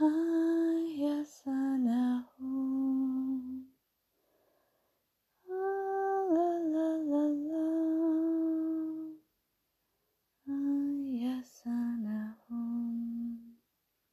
Ah.